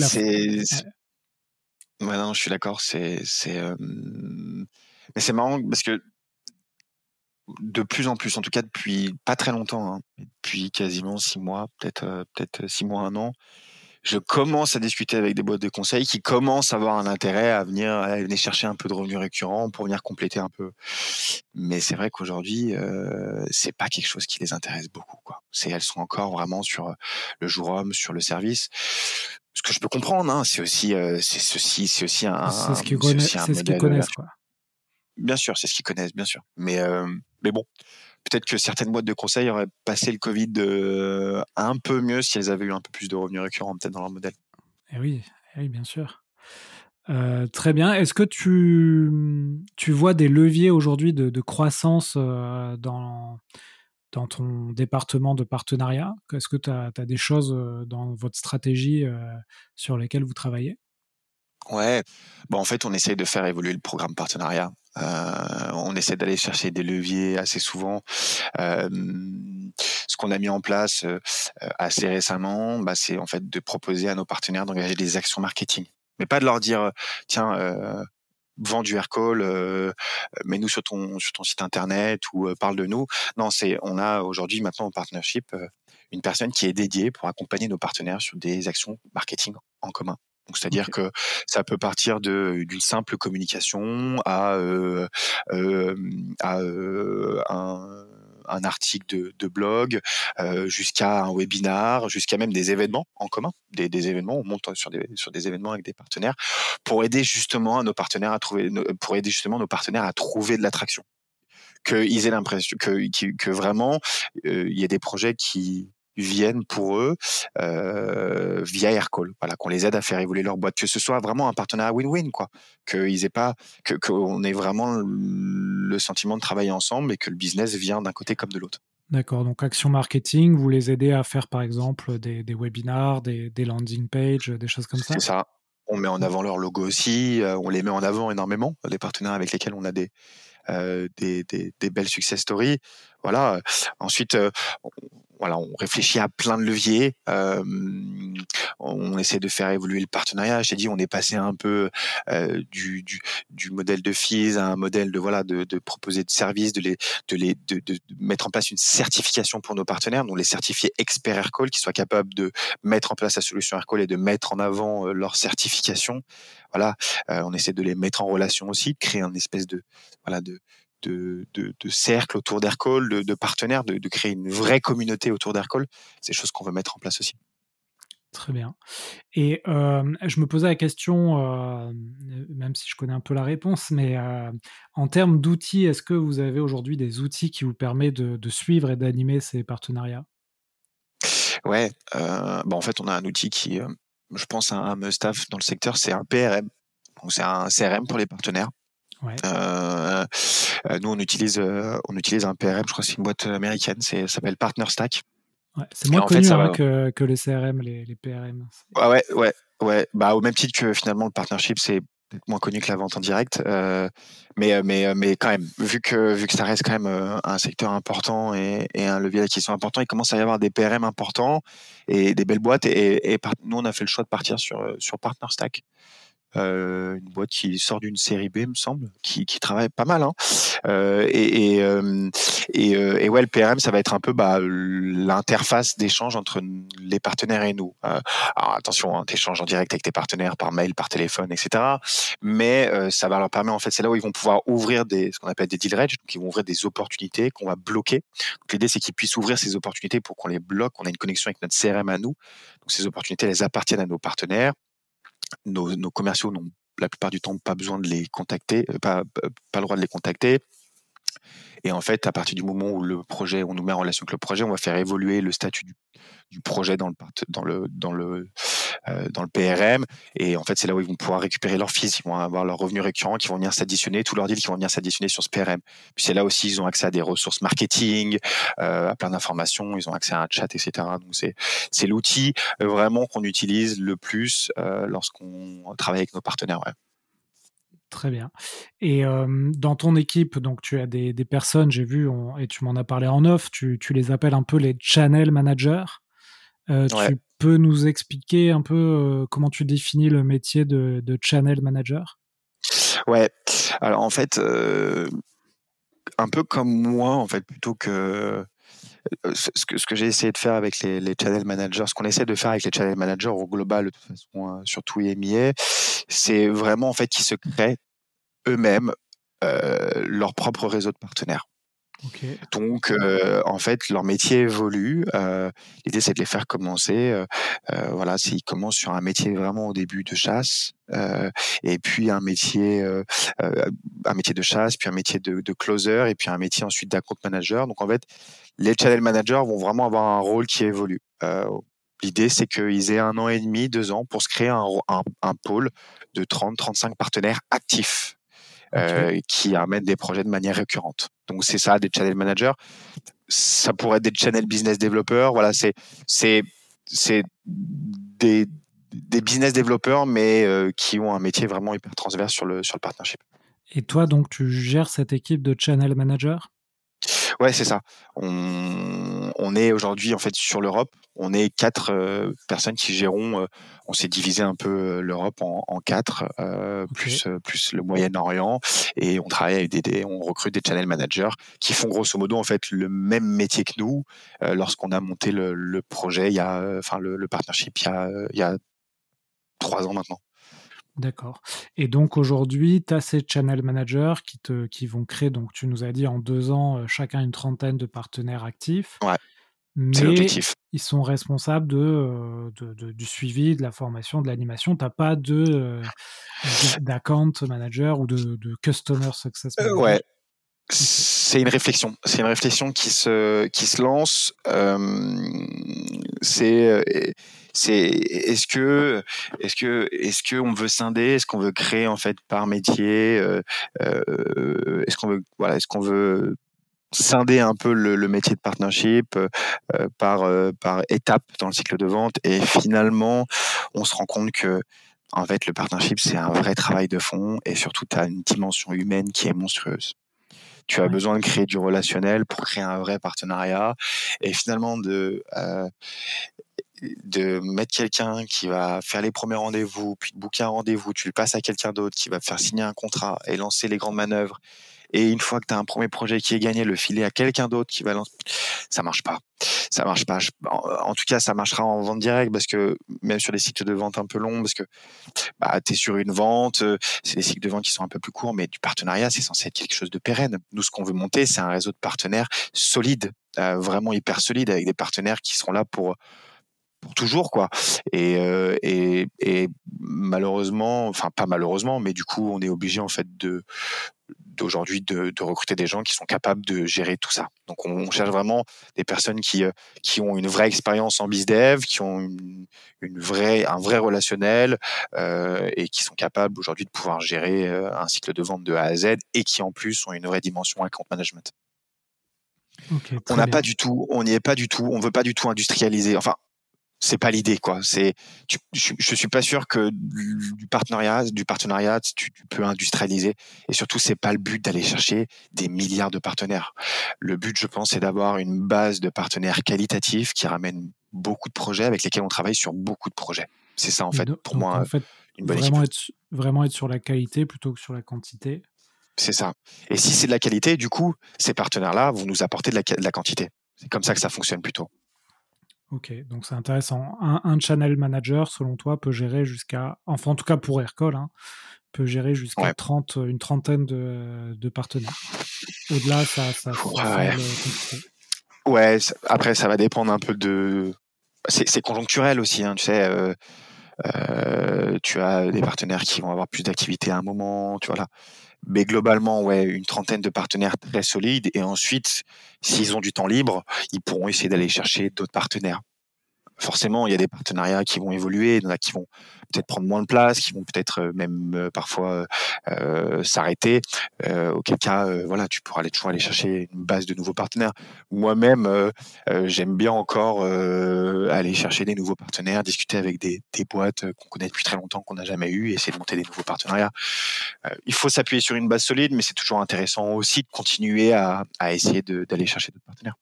ouais, non, je suis d'accord. C'est c'est euh... mais c'est marrant parce que de plus en plus, en tout cas depuis pas très longtemps, hein, depuis quasiment six mois, peut-être euh, peut-être six mois, un an, je commence à discuter avec des boîtes de conseil qui commencent à avoir un intérêt à venir, à venir chercher un peu de revenus récurrents pour venir compléter un peu. Mais c'est vrai qu'aujourd'hui, euh, c'est pas quelque chose qui les intéresse beaucoup. Quoi. C'est, elles sont encore vraiment sur euh, le jour homme, sur le service. Ce que je peux comprendre, hein, c'est aussi, euh, c'est ceci, c'est aussi un. C'est ce qu'ils connaissent, c'est ce qu'ils connaissent, quoi. Bien sûr, c'est ce qu'ils connaissent, bien sûr. Mais, euh, mais bon, peut-être que certaines boîtes de conseil auraient passé le Covid euh, un peu mieux si elles avaient eu un peu plus de revenus récurrents peut-être dans leur modèle. Eh oui, eh oui, bien sûr. Euh, très bien. Est-ce que tu, tu vois des leviers aujourd'hui de, de, croissance euh, dans, dans ton département de partenariat? Est-ce que tu as, as, des choses dans votre stratégie sur lesquelles vous travaillez? Ouais, bon, en fait, on essaye de faire évoluer le programme partenariat. Euh, on essaie d'aller chercher des leviers assez souvent. Euh, ce qu'on a mis en place euh, assez récemment, bah, c'est en fait de proposer à nos partenaires d'engager des actions marketing, mais pas de leur dire tiens euh, vends du aircall, euh, mets-nous sur ton sur ton site internet ou parle de nous. Non, c'est on a aujourd'hui maintenant en partnership une personne qui est dédiée pour accompagner nos partenaires sur des actions marketing en commun c'est-à-dire okay. que ça peut partir de d'une simple communication à euh, euh, à euh, un un article de, de blog, jusqu'à un webinar, jusqu'à même des événements en commun, des, des, événements, on monte sur des, sur des événements avec des partenaires pour aider justement à nos partenaires à trouver, pour aider justement nos partenaires à trouver de l'attraction, qu'ils aient l'impression que, que vraiment il y a des projets qui viennent pour eux euh, via Aircall. Voilà, qu'on les aide à faire évoluer leur boîte, que ce soit vraiment un partenariat win-win, quoi. Qu'ils aient pas, que qu'on ait vraiment le sentiment de travailler ensemble et que le business vient d'un côté comme de l'autre. D'accord, donc action marketing, vous les aidez à faire par exemple des, des webinars, des, des, landing pages, des choses comme ça? C'est ça. On met en avant leur logo aussi, euh, on les met en avant énormément, les partenaires avec lesquels on a des, euh, des, des, des, belles success stories. Voilà. Ensuite, euh, voilà, on réfléchit à plein de leviers. Euh, on essaie de faire évoluer le partenariat. J'ai dit, on est passé un peu euh, du, du, du, modèle de fees à un modèle de voilà de, de proposer de services, de les de les de, de, mettre en place une certification pour nos partenaires, donc les certifiés experts Aircall qui soient capables de mettre en place la solution Aircall et de mettre en avant euh, leur certification. Voilà, euh, on essaie de les mettre en relation aussi, de créer un espèce de voilà de de, de, de cercle autour d'Aircall, de, de, partenaires, de, de, créer une vraie communauté autour d'Aircall. C'est des choses qu'on veut mettre en place aussi. Très bien. Et euh, je me posais la question, euh, même si je connais un peu la réponse, mais euh, en termes d'outils, est-ce que vous avez aujourd'hui des outils qui vous permettent de, de suivre et d'animer ces partenariats? Ouais, en fait, on a un outil qui, je pense, un, un must-have dans le secteur, c'est un PRM. Donc, c'est un CRM pour les partenaires. Ouais. Euh, nous, on utilise, euh, on utilise un PRM, je crois que c'est une boîte américaine, ça s'appelle Partner Stack. c'est moins connu hein, que, que, les CRM, les, les PRM. ouais, ouais, ouais. Bah, au même titre que finalement le partnership, c'est moins connu que la vente en direct, euh, mais mais mais quand même, vu que vu que ça reste quand même un secteur important et, un levier d'acquisition important, il commence à y avoir des PRM importants et des belles boîtes. Et, nous, on a fait le choix de partir sur sur PartnerStack. Euh, une boîte qui sort d'une série B, me semble, qui, qui travaille pas mal. Hein. Euh, et, et, euh, et, et, ouais, le PRM, ça va être un peu bah, l'interface d'échange entre les partenaires et nous. alors attention, hein, t'échanges en direct avec tes partenaires par mail, par téléphone, etc. Mais ça va leur permettre, en fait, c'est là où ils vont pouvoir ouvrir des, ce qu'on appelle des deal rage, donc ils vont ouvrir des opportunités qu'on va bloquer. l'idée, c'est qu'ils puissent ouvrir ces opportunités pour qu'on les bloque. On a une connexion avec notre CRM à nous. Donc ces opportunités, elles appartiennent à nos partenaires nos, commerciaux n'ont la plupart du temps pas besoin de les contacter, euh, pas, pas le droit de les contacter. Et en fait, à partir du moment où le projet, on nous met en relation avec le projet, on va faire évoluer le statut du, projet dans le, dans le, euh, dans le PRM. Et en fait, c'est là où ils vont pouvoir récupérer leurs fils, ils vont avoir leurs revenus récurrents qui vont venir s'additionner, tous leurs deals qui vont venir s'additionner sur ce PRM. Puis c'est là aussi, ils ont accès à des ressources marketing, euh, à plein d'informations, ils ont accès à un chat, etc. Donc c'est, c'est l'outil euh, vraiment qu'on utilise le plus euh, lorsqu'on travaille avec nos partenaires. Ouais. Très bien. Et dans ton équipe, donc tu as des, des personnes, j'ai vu, et tu m'en as parlé en off, tu, tu, les appelles un peu les channel managers? Tu peux nous expliquer un peu comment tu définis le métier de, de channel manager? Ouais. Alors en fait, un peu comme moi, en fait, plutôt que ce que, ce que j'ai essayé de faire avec les, les, channel managers, ce qu'on essaie de faire avec les channel managers au global, de toute façon, hein, surtout EMEA, c'est vraiment en fait qu'ils se créent eux-mêmes euh, leur propre réseau de partenaires. Donc, euh, en fait, leur métier évolue. Euh, L'idée, c'est de les faire commencer. Euh, euh voilà, s'ils commencent sur un métier vraiment au début de chasse, euh, et puis un métier, un métier de chasse, puis un métier de, closer, et puis un métier ensuite d'account manager. Donc, en fait, les channel managers vont vraiment avoir un rôle qui évolue. L'idée, c'est qu'ils aient un an et demi, deux ans pour se créer un, un, un pôle de 30, 35 partenaires actifs euh, qui amènent des projets de manière récurrente. Donc c'est ça, des channel managers. Ça pourrait être des channel business developers. Voilà, c'est c'est c'est des des business développeurs, mais euh, qui ont un métier vraiment hyper transverse sur le sur le partnership. Et toi, donc, tu gères cette équipe de channel managers? Ouais, c'est ça. On, on est aujourd'hui en fait sur l'Europe. On est quatre euh, personnes qui gérons. Euh, on s'est divisé un peu euh, l'Europe en, en, quatre, plus plus le Moyen-Orient, et on travaille avec des, on recrute des channel managers qui font grosso modo en fait le même métier que nous. Lorsqu'on a monté le, le, projet, il y a, enfin le, le partnership, il y a, il y a trois ans maintenant. D'accord. Et donc aujourd'hui, tu as ces channel managers qui, te, qui vont créer, donc tu nous as dit en deux ans, euh, chacun une trentaine de partenaires actifs. Ouais. Mais ils sont responsables de, euh, de, du suivi, de la formation, de l'animation. Tu n'as pas de, euh, d'account manager ou de, de customer success manager? ouais. C'est une réflexion. C'est une réflexion qui se, qui se lance. c'est c'est est-ce que est-ce que est-ce que on veut scinder, est-ce qu'on veut créer en fait par métier, euh, euh, est-ce qu'on veut voilà, est-ce qu'on veut scinder un peu le, le métier de partnership euh, par par étape dans le cycle de vente? Et finalement on se rend compte que en fait le partnership c'est un vrai travail de fond et surtout tu as une dimension humaine qui est monstrueuse. Tu as besoin de créer du relationnel pour créer un vrai partenariat et finalement de euh, de mettre quelqu'un qui va faire les premiers rendez-vous, puis de booker un rendez-vous, tu le passes à quelqu'un d'autre qui va faire signer un contrat et lancer les grandes manœuvres. Et une fois que tu as un premier projet qui est gagné, le filer à quelqu'un d'autre qui va lancer, ça marche pas. Ça marche pas. En tout cas, ça marchera en vente directe parce que même sur des cycles de vente un peu longs, parce que bah, tu es sur une vente, euh, c'est des cycles de vente qui sont un peu plus courts, mais du partenariat, c'est censé être quelque chose de pérenne. Nous, ce qu'on veut monter, c'est un réseau de partenaires solide, euh, vraiment hyper solide, avec des partenaires qui seront là pour pour toujours quoi. Et, euh, et, et malheureusement enfin pas malheureusement mais du coup on est obligé en fait de d'aujourd'hui de, de, recruter des gens qui sont capables de gérer tout ça. Donc on, cherche vraiment des personnes qui euh, qui ont une vraie expérience en bizdev qui ont une, une vraie un vrai relationnel euh, et qui sont capables aujourd'hui de pouvoir gérer un cycle de vente de A à Z et qui en plus ont une vraie dimension account management. On n'a pas du tout, on n'y est pas du tout, on veut pas du tout industrialiser. Enfin, c'est pas l'idée quoi. C'est je, je, suis pas sûr que du partenariat du partenariat tu, tu peux industrialiser. Et surtout c'est pas le but d'aller chercher des milliards de partenaires. Le but je pense c'est d'avoir une base de partenaires qualitatifs qui ramènent beaucoup de projets avec lesquels on travaille sur beaucoup de projets. C'est ça en fait pour moi en fait, une bonne vraiment être vraiment être sur la qualité plutôt que sur la quantité. C'est ça. Et si c'est de la qualité du coup ces partenaires là vont nous apporter de la, de la quantité. C'est comme ça que ça fonctionne plutôt Ok, donc c'est intéressant. Un, channel manager, selon toi, peut gérer jusqu'à, enfin en tout cas pour Aircall, hein, peut gérer jusqu'à 30, une trentaine de, partenaires. Au-delà, ça, ça, ouais. ouais, après ça va dépendre un peu de. C'est conjoncturel aussi, hein, tu sais. Euh, euh, tu as des partenaires qui vont avoir plus d'activité à un moment, tu vois là. Mais globalement, ouais, une trentaine de partenaires très solides. Et ensuite, s'ils ont du temps libre, ils pourront essayer d'aller chercher d'autres partenaires forcément, il y a des partenariats qui vont évoluer, il y en a qui vont peut-être prendre moins de place, qui vont peut-être euh, même euh, parfois euh, s'arrêter. auquel cas, voilà, tu pourras aller toujours aller chercher une base de nouveaux partenaires. Moi-même, j'aime bien encore aller chercher des nouveaux partenaires, discuter avec des, boîtes qu'on connaît depuis très longtemps, qu'on n'a jamais eu, essayer de monter des nouveaux partenariats. il faut s'appuyer sur une base solide, mais c'est toujours intéressant aussi de continuer à essayer d'aller chercher d'autres partenaires.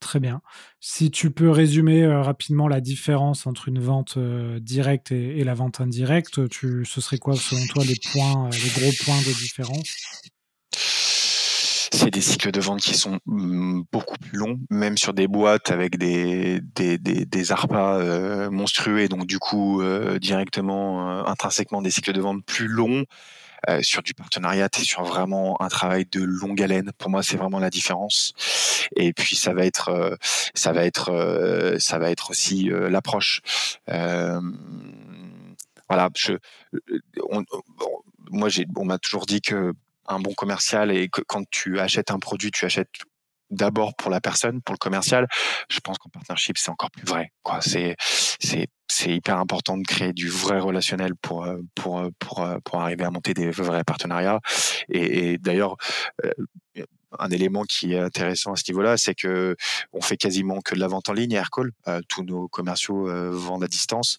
Très bien. Si tu peux résumer rapidement la différence entre une vente directe et, la vente indirecte, tu, ce serait quoi selon toi les points, les gros points de différence? C'est des cycles de vente qui sont mm, beaucoup plus longs, même sur des boîtes avec des des, monstrueux donc du coup directement intrinsèquement des cycles de vente plus longs. Euh, sur du partenariat, tu sur vraiment un travail de longue haleine. Pour moi, c'est vraiment la différence. Et puis ça va être, euh, ça va être, euh, ça va être aussi l'approche. voilà, je, moi, j'ai, on m'a toujours dit que un bon commercial et que quand tu achètes un produit, tu achètes d'abord pour la personne, pour le commercial. Je pense qu'en partnership, c'est encore plus vrai. Quoi. C'est, c'est, c'est hyper important de créer du vrai relationnel pour, euh, pour, euh, pour, euh, pour arriver à monter des vrais partenariats. Et, et d'ailleurs, un élément qui est intéressant à ce niveau-là, c'est que on fait quasiment que de la vente en ligne à Aircall. tous nos commerciaux vendent à distance.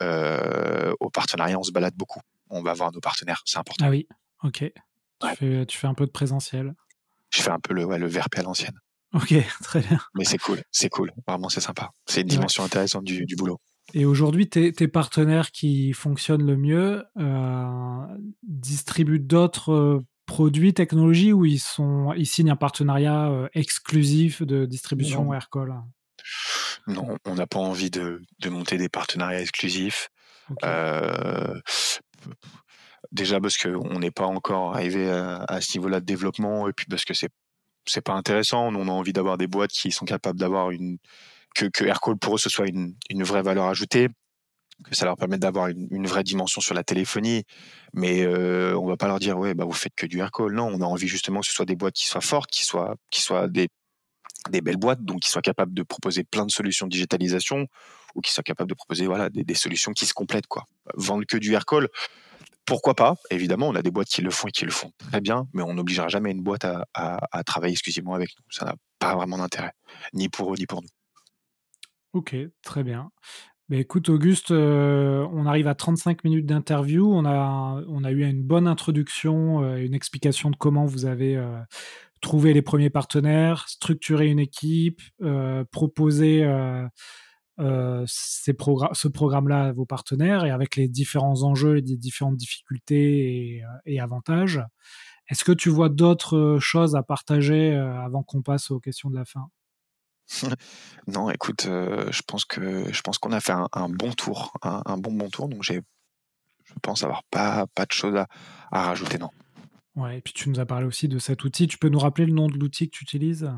au partenariat, on se balade beaucoup. On va voir nos partenaires, c'est important. Ah oui, ok. Tu, fais, tu fais un peu de présentiel je fais un peu le, ouais, le à l'ancienne. Ok, très bien. Mais c'est cool, c'est cool. Vraiment, c'est sympa. C'est une dimension intéressante du, du, boulot. Et aujourd'hui, tes, tes, partenaires qui fonctionnent le mieux euh, distribuent d'autres euh, produits, technologies ou ils, sont, ils signent un partenariat euh, exclusif de distribution Aircall? Non, on n'a pas envie de, de, monter des partenariats exclusifs. Déjà parce qu'on n'est pas encore arrivé à, ce niveau-là de développement et puis parce que c'est c'est pas intéressant. On a envie d'avoir des boîtes qui sont capables d'avoir une que, que Aircall pour eux ce soit une, une vraie valeur ajoutée, que ça leur permette d'avoir une, une, vraie dimension sur la téléphonie. Mais euh, on va pas leur dire ouais bah vous faites que du Aircall. Non, on a envie justement que ce soit des boîtes qui soient fortes, qui soient qui soient des des belles boîtes, donc qui soient capables de proposer plein de solutions de digitalisation ou qui soient capables de proposer voilà des, des solutions qui se complètent quoi. Vendre que du Aircall, pourquoi pas? Évidemment, on a des boîtes qui le font et qui le font très bien, mais on n'obligera jamais une boîte à, travailler exclusivement avec nous. Ça n'a pas vraiment d'intérêt, ni pour eux, ni pour nous. Ok, très bien. Mais écoute, Auguste, euh, on arrive à 35 minutes d'interview. On a, on a eu une bonne introduction, euh, une explication de comment vous avez euh, trouvé les premiers partenaires, structuré une équipe, proposé euh, ce programme-là à vos partenaires et avec les différents enjeux et les différentes difficultés et, euh, avantages. Est-ce que tu vois d'autres euh, choses à partager avant qu'on passe aux questions de la fin? Non, écoute, je pense que je pense qu'on a fait un, bon tour, un, bon bon tour. Donc j'ai, je pense avoir pas pas de choses à, à rajouter, non. Ouais, et puis tu nous as parlé aussi de cet outil. Tu peux nous rappeler le nom de l'outil que tu utilises?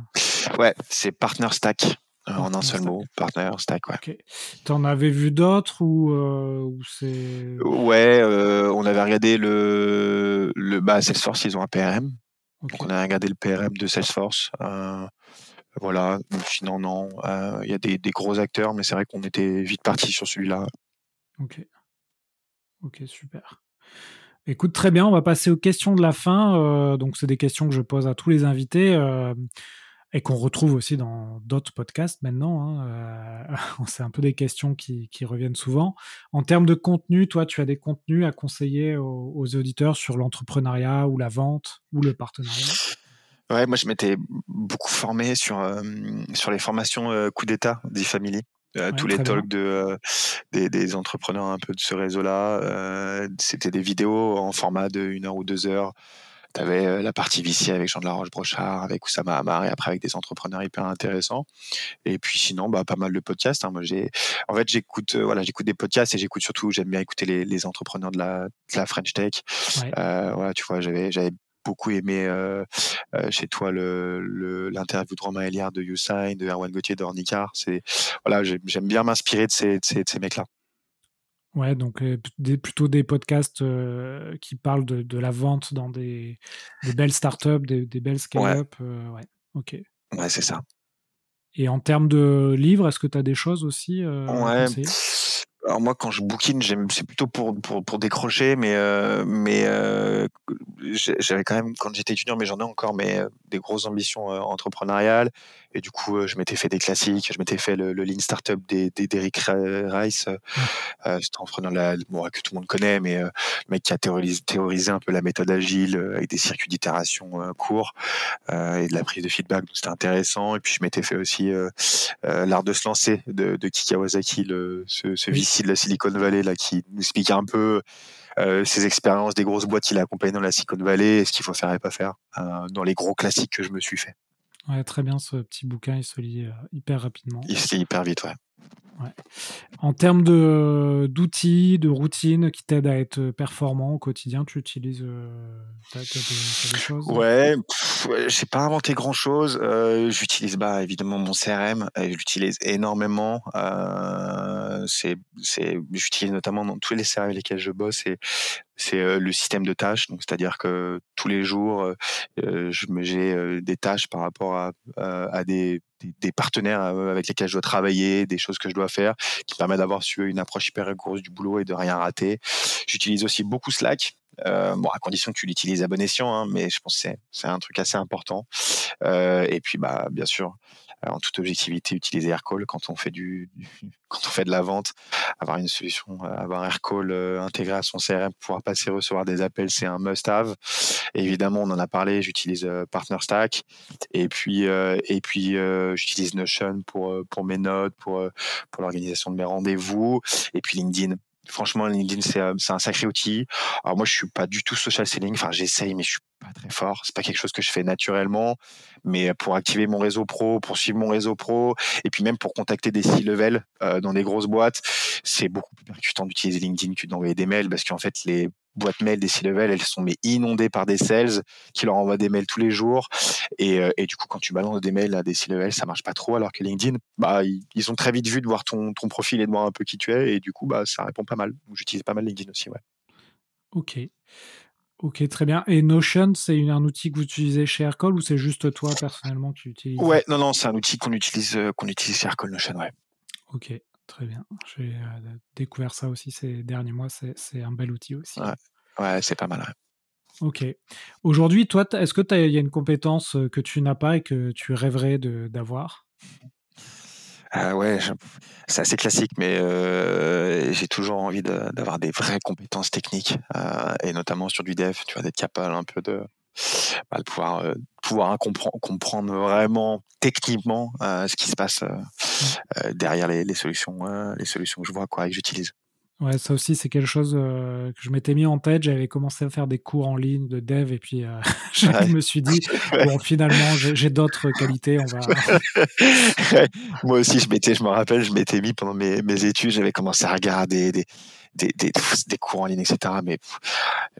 Ouais, c'est Partner Stack. Euh, en un seul mot, partner, stack, ouais. T'en avais vu d'autres ou, euh, c'est Ouais, euh, on avait regardé le, le bah, Salesforce, ils ont un PRM. Donc on a regardé le PRM de Salesforce. voilà, sinon non, il y a des, des, gros acteurs, mais c'est vrai qu'on était vite parti sur celui-là. Ok. Ok, super. Écoute, très bien, on va passer aux questions de la fin. donc c'est des questions que je pose à tous les invités. Et qu'on retrouve aussi dans d'autres podcasts maintenant. Hein, c'est un peu des questions qui, reviennent souvent. En termes de contenu, toi, tu as des contenus à conseiller aux, auditeurs sur l'entrepreneuriat ou la vente ou le partenariat? Ouais, moi je m'étais beaucoup formé sur, sur les formations coup d'État d'e-Family. tous les talks de, des, entrepreneurs un peu de ce réseau-là. C'était des vidéos en format de 1 heure ou 2 heures tu avais euh, la partie VC avec Jean de la Roche-Brochard, avec Oussama Hamar et après avec des entrepreneurs hyper intéressants. Et puis sinon, bah, pas mal de podcasts. Hein. Moi, j'ai, en fait, j'écoute, euh, voilà, j'écoute des podcasts et j'écoute surtout, j'aime bien écouter les, entrepreneurs de la, la French Tech. Euh, voilà, tu vois, j'avais, j'avais beaucoup aimé chez toi le, l'interview de Romain Eliard de YouSign, de Erwan Gauthier de Ornicar. C'est, voilà, j'aime bien m'inspirer de ces, de ces mecs-là. Ouais, donc plutôt des podcasts qui parlent de, la vente dans des, belles startups, des, des belles scale-up. Ouais. ok. Ouais, c'est ça. Et en termes de livres, est-ce que tu as des choses aussi Ouais. Alors moi, quand je bookine, c'est plutôt pour, pour, pour, décrocher, mais, mais j'avais quand même, quand j'étais étudiant, mais j'en ai encore, mais des grosses ambitions entrepreneuriales. Et du coup, euh, je m'étais fait des classiques. Je m'étais fait le, le Lean Startup d'Eric Rice, euh, euh, c'est entrepreneur la, bon, que tout le monde connaît, mais le mec qui a théorisé, théorisé, un peu la méthode agile avec des circuits d'itération courts et de la prise de feedback. Donc c'était intéressant. Et puis je m'étais fait aussi l'art de se lancer de, de le, ce, ce VC de la Silicon Valley là, qui nous explique un peu ses expériences des grosses boîtes qu'il a accompagnées dans la Silicon Valley et ce qu'il faut faire et pas faire dans les gros classiques que je me suis fait. Ouais, très bien ce petit bouquin, il se lit euh, hyper rapidement. Il se lit hyper vite, ouais. En termes de, d'outils, de routines qui t'aident à être performant au quotidien, tu utilises euh, des, choses? Ouais, j'ai pas inventé grand chose. Euh, j'utilise bah, évidemment mon CRM, et je l'utilise énormément. c'est, c'est, j'utilise notamment dans tous les CRM avec lesquels je bosse et c'est le système de tâches. Donc, c'est-à-dire que tous les jours, je me j'ai des tâches par rapport à des, des, partenaires avec lesquels je dois travailler, des choses que je dois faire, qui permettent d'avoir une approche hyper rigoureuse du boulot et de rien rater. J'utilise aussi beaucoup Slack. Euh, bon, à condition que tu l'utilises à bon escient, hein, mais je pense que c'est un truc assez important. Euh, et puis, bah, bien sûr, euh, en toute objectivité, utiliser Aircall quand on fait du, quand on fait de la vente, avoir une solution, euh, avoir Aircall euh, intégré à son CRM pouvoir passer recevoir des appels, c'est un must-have. Évidemment, on en a parlé, j'utilise PartnerStack et puis et puis j'utilise Notion pour pour mes notes, pour pour l'organisation de mes rendez-vous et puis LinkedIn franchement, LinkedIn, c'est un sacré outil. Alors moi, je suis pas du tout social selling. Enfin, j'essaye, mais je suis pas très fort. C'est pas quelque chose que je fais naturellement. Mais pour activer mon réseau pro, pour suivre mon réseau pro, et puis même pour contacter des C-level euh, dans des grosses boîtes, c'est beaucoup plus percutant d'utiliser LinkedIn que d'envoyer des mails parce qu'en fait, les boîtes mail des C-level, elles sont mais inondées par des sales qui leur envoient des mails tous les jours. Et, euh, et du coup, quand tu balances des mails à des C-level, ça marche pas trop. Alors que LinkedIn, bah, ils, ont très vite vu de voir ton, ton profil et de voir un peu qui tu es. Et du coup, bah, ça répond pas mal. J'utilise pas mal LinkedIn aussi, ouais. Ok. Ok, très bien. Et Notion, c'est un outil que vous utilisez chez Aircall ou c'est juste toi personnellement qui l'utilises? Ouais, non, non, c'est un outil qu'on utilise, euh, qu'on utilise chez Aircall Notion, ouais. Ok, très bien. J'ai euh, découvert ça aussi ces derniers mois. C'est un bel outil aussi. Ouais, c'est pas mal. Ok. Aujourd'hui, toi, est-ce que il y a une compétence euh, que tu n'as pas et que tu rêverais d'avoir? Ah ouais, c'est assez classique, mais euh, j'ai toujours envie d'avoir des vraies compétences techniques, euh, et notamment sur du dev, tu vois, d'être capable un peu de, bah, pouvoir, euh, pouvoir comprendre, comprendre vraiment techniquement ce qui se passe derrière les, les solutions, les solutions que je vois, quoi, et que j'utilise. Ouais, ça aussi, c'est quelque chose que je m'étais mis en tête. J'avais commencé à faire des cours en ligne de dev et puis je me suis dit, bon, finalement, j'ai d'autres qualités. On va... Moi aussi, je m'étais, je me rappelle, je m'étais mis pendant mes, mes études, j'avais commencé à regarder des, des, des, des, cours en ligne, etc. Mais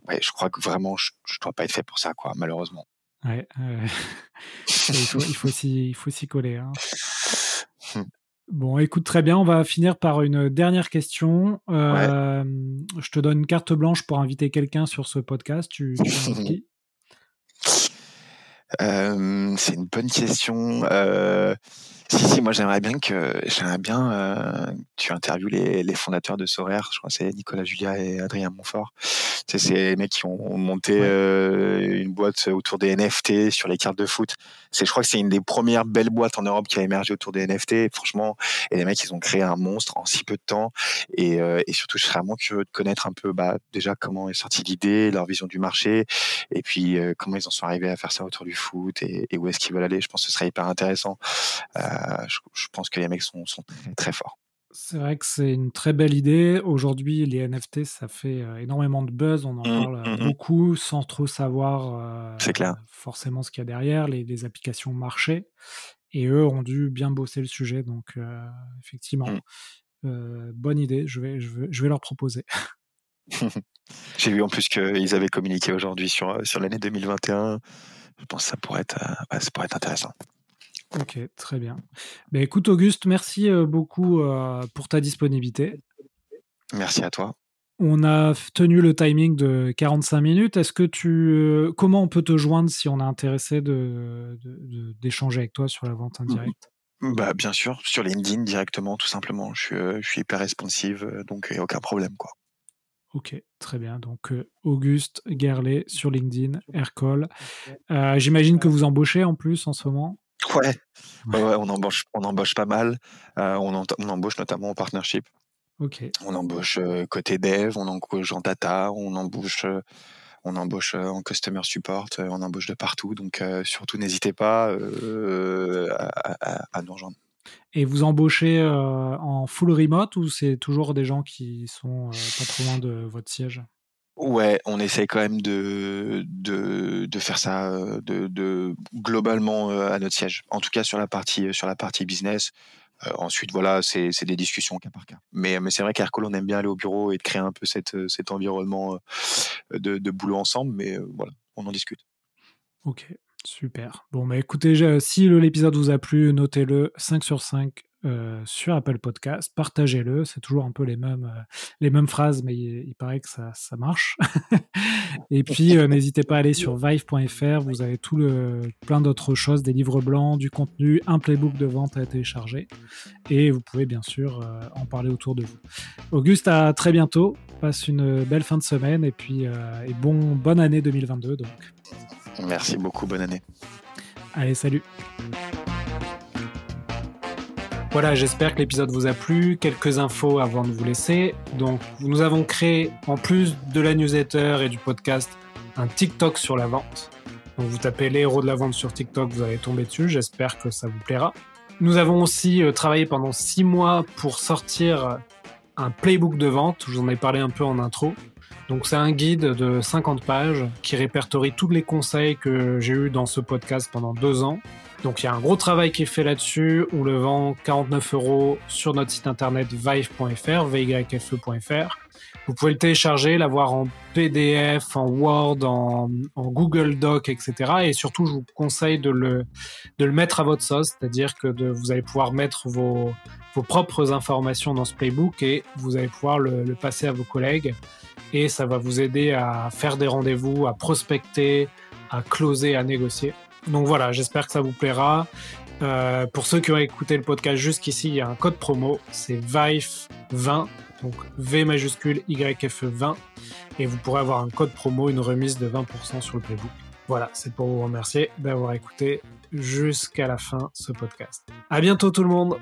ouais, je crois que vraiment, je ne dois pas être fait pour ça, quoi, malheureusement. Ouais, il faut, il faut s'y coller. Hein. Hum. Bon, écoute, très bien. On va finir par une dernière question. Euh, je te donne une carte blanche pour inviter quelqu'un sur ce podcast. Tu, qui euh, C'est une bonne question. Euh, si, si, moi j'aimerais bien que j'aimerais bien tu interviewes les, les, fondateurs de Soraire. Je crois que c'est Nicolas Julia et Adrien Montfort. C'est ces mecs qui ont monté une boîte autour des NFT sur les cartes de foot. C'est, je crois que c'est une des premières belles boîtes en Europe qui a émergé autour des NFT. Franchement, et les mecs, ils ont créé un monstre en si peu de temps. Et, euh, et surtout, je serais vraiment curieux de connaître un peu, bah, déjà comment est sortie l'idée, leur vision du marché, et puis euh, comment ils en sont arrivés à faire ça autour du foot et, et où est-ce qu'ils veulent aller. Je pense que ce serait hyper intéressant. Euh, je, je, pense que les mecs sont, sont très, très forts. C'est vrai que c'est une très belle idée. Aujourd'hui, les NFT, ça fait euh, énormément de buzz. On en mmh, parle mmh, mmh. beaucoup sans trop savoir euh, clair. forcément ce qu'il y a derrière, les, les, applications marché. Et eux ont dû bien bosser le sujet. Donc, euh, effectivement, euh, bonne idée. Je vais, je, vais, je vais leur proposer. J'ai vu en plus qu'ils avaient communiqué aujourd'hui sur, sur l'année 2021. Je pense que ça pourrait être, ça pourrait être intéressant. Ok, très bien. Ben, écoute, Auguste, merci beaucoup pour ta disponibilité. Merci à toi. On a tenu le timing de 45 minutes. Est-ce que tu, comment on peut te joindre si on est intéressé de, d'échanger avec toi sur la vente indirecte? bah, bien sûr, sur LinkedIn directement, tout simplement. Je suis, je suis hyper responsive, donc il n'y a aucun problème, quoi. Ok, très bien. Donc Auguste Gerlet sur LinkedIn, Aircall. J'imagine que vous embauchez en plus en ce moment? Ouais, ouais, on embauche, on embauche pas mal. Euh, on, on, embauche notamment en partnership. Ok. On embauche euh, côté dev, on embauche en data, on embauche, euh, on embauche en customer support, on embauche de partout. Donc surtout, n'hésitez pas à, à, nous rejoindre. Et vous embauchez en full remote ou c'est toujours des gens qui sont pas trop loin de votre siège? Ouais, on essaye quand même de, faire ça de, de globalement à notre siège. En tout cas sur la partie partie business. Euh, ensuite, voilà, c'est des discussions cas par cas. Mais, c'est vrai qu'Aircall, on aime bien aller au bureau et de créer un peu cet environnement de, de boulot ensemble. Mais voilà, on en discute. Ok, super. Bon, bah écoutez, si l'épisode vous a plu, notez-le 5 sur 5 euh, sur Apple Podcast. Partagez-le. C'est toujours un peu les mêmes, euh, les mêmes phrases, mais il, paraît que ça, ça marche. et puis, euh, n'hésitez pas à aller sur vive.fr. Vous avez tout le, plein d'autres choses, des livres blancs, du contenu, un playbook de vente à télécharger. Et vous pouvez bien sûr en parler autour de vous. Auguste, à très bientôt. Passe une belle fin de semaine et puis et bon, bonne année 2022. Donc. Merci beaucoup. Bonne année. Allez, salut. Voilà, j'espère que l'épisode vous a plu. Quelques infos avant de vous laisser. Donc, nous avons créé, en plus de la newsletter et du podcast, un TikTok sur la vente. Donc, vous tapez les héros de la vente sur TikTok, vous allez tomber dessus. J'espère que ça vous plaira. Nous avons aussi euh, travaillé pendant six mois pour sortir un playbook de vente. Je vous en ai parlé un peu en intro. Donc c'est un guide de 50 pages qui répertorie tous les conseils que j'ai eus dans ce podcast pendant deux ans. Donc il y a un gros travail qui est fait là-dessus. On le vend 49 euros sur notre site internet vive.fr, vyfe.fr. Vous pouvez le télécharger, l'avoir en PDF, en Word, en, Google Doc, etc. Et surtout, je vous conseille de le, de le mettre à votre sauce, c'est-à-dire que vous allez pouvoir mettre vos, vos propres informations dans ce playbook et vous allez pouvoir le, le passer à vos collègues et ça va vous aider à faire des rendez-vous, à prospecter, à closer, à négocier. Donc voilà, j'espère que ça vous plaira. Euh, pour ceux qui ont écouté le podcast jusqu'ici, il y a un code promo, c'est VIFE20, donc V majuscule YFE20, et vous pourrez avoir un code promo, une remise de 20% sur le playbook. Voilà, c'est pour vous remercier d'avoir écouté jusqu'à la fin ce podcast. À bientôt tout le monde!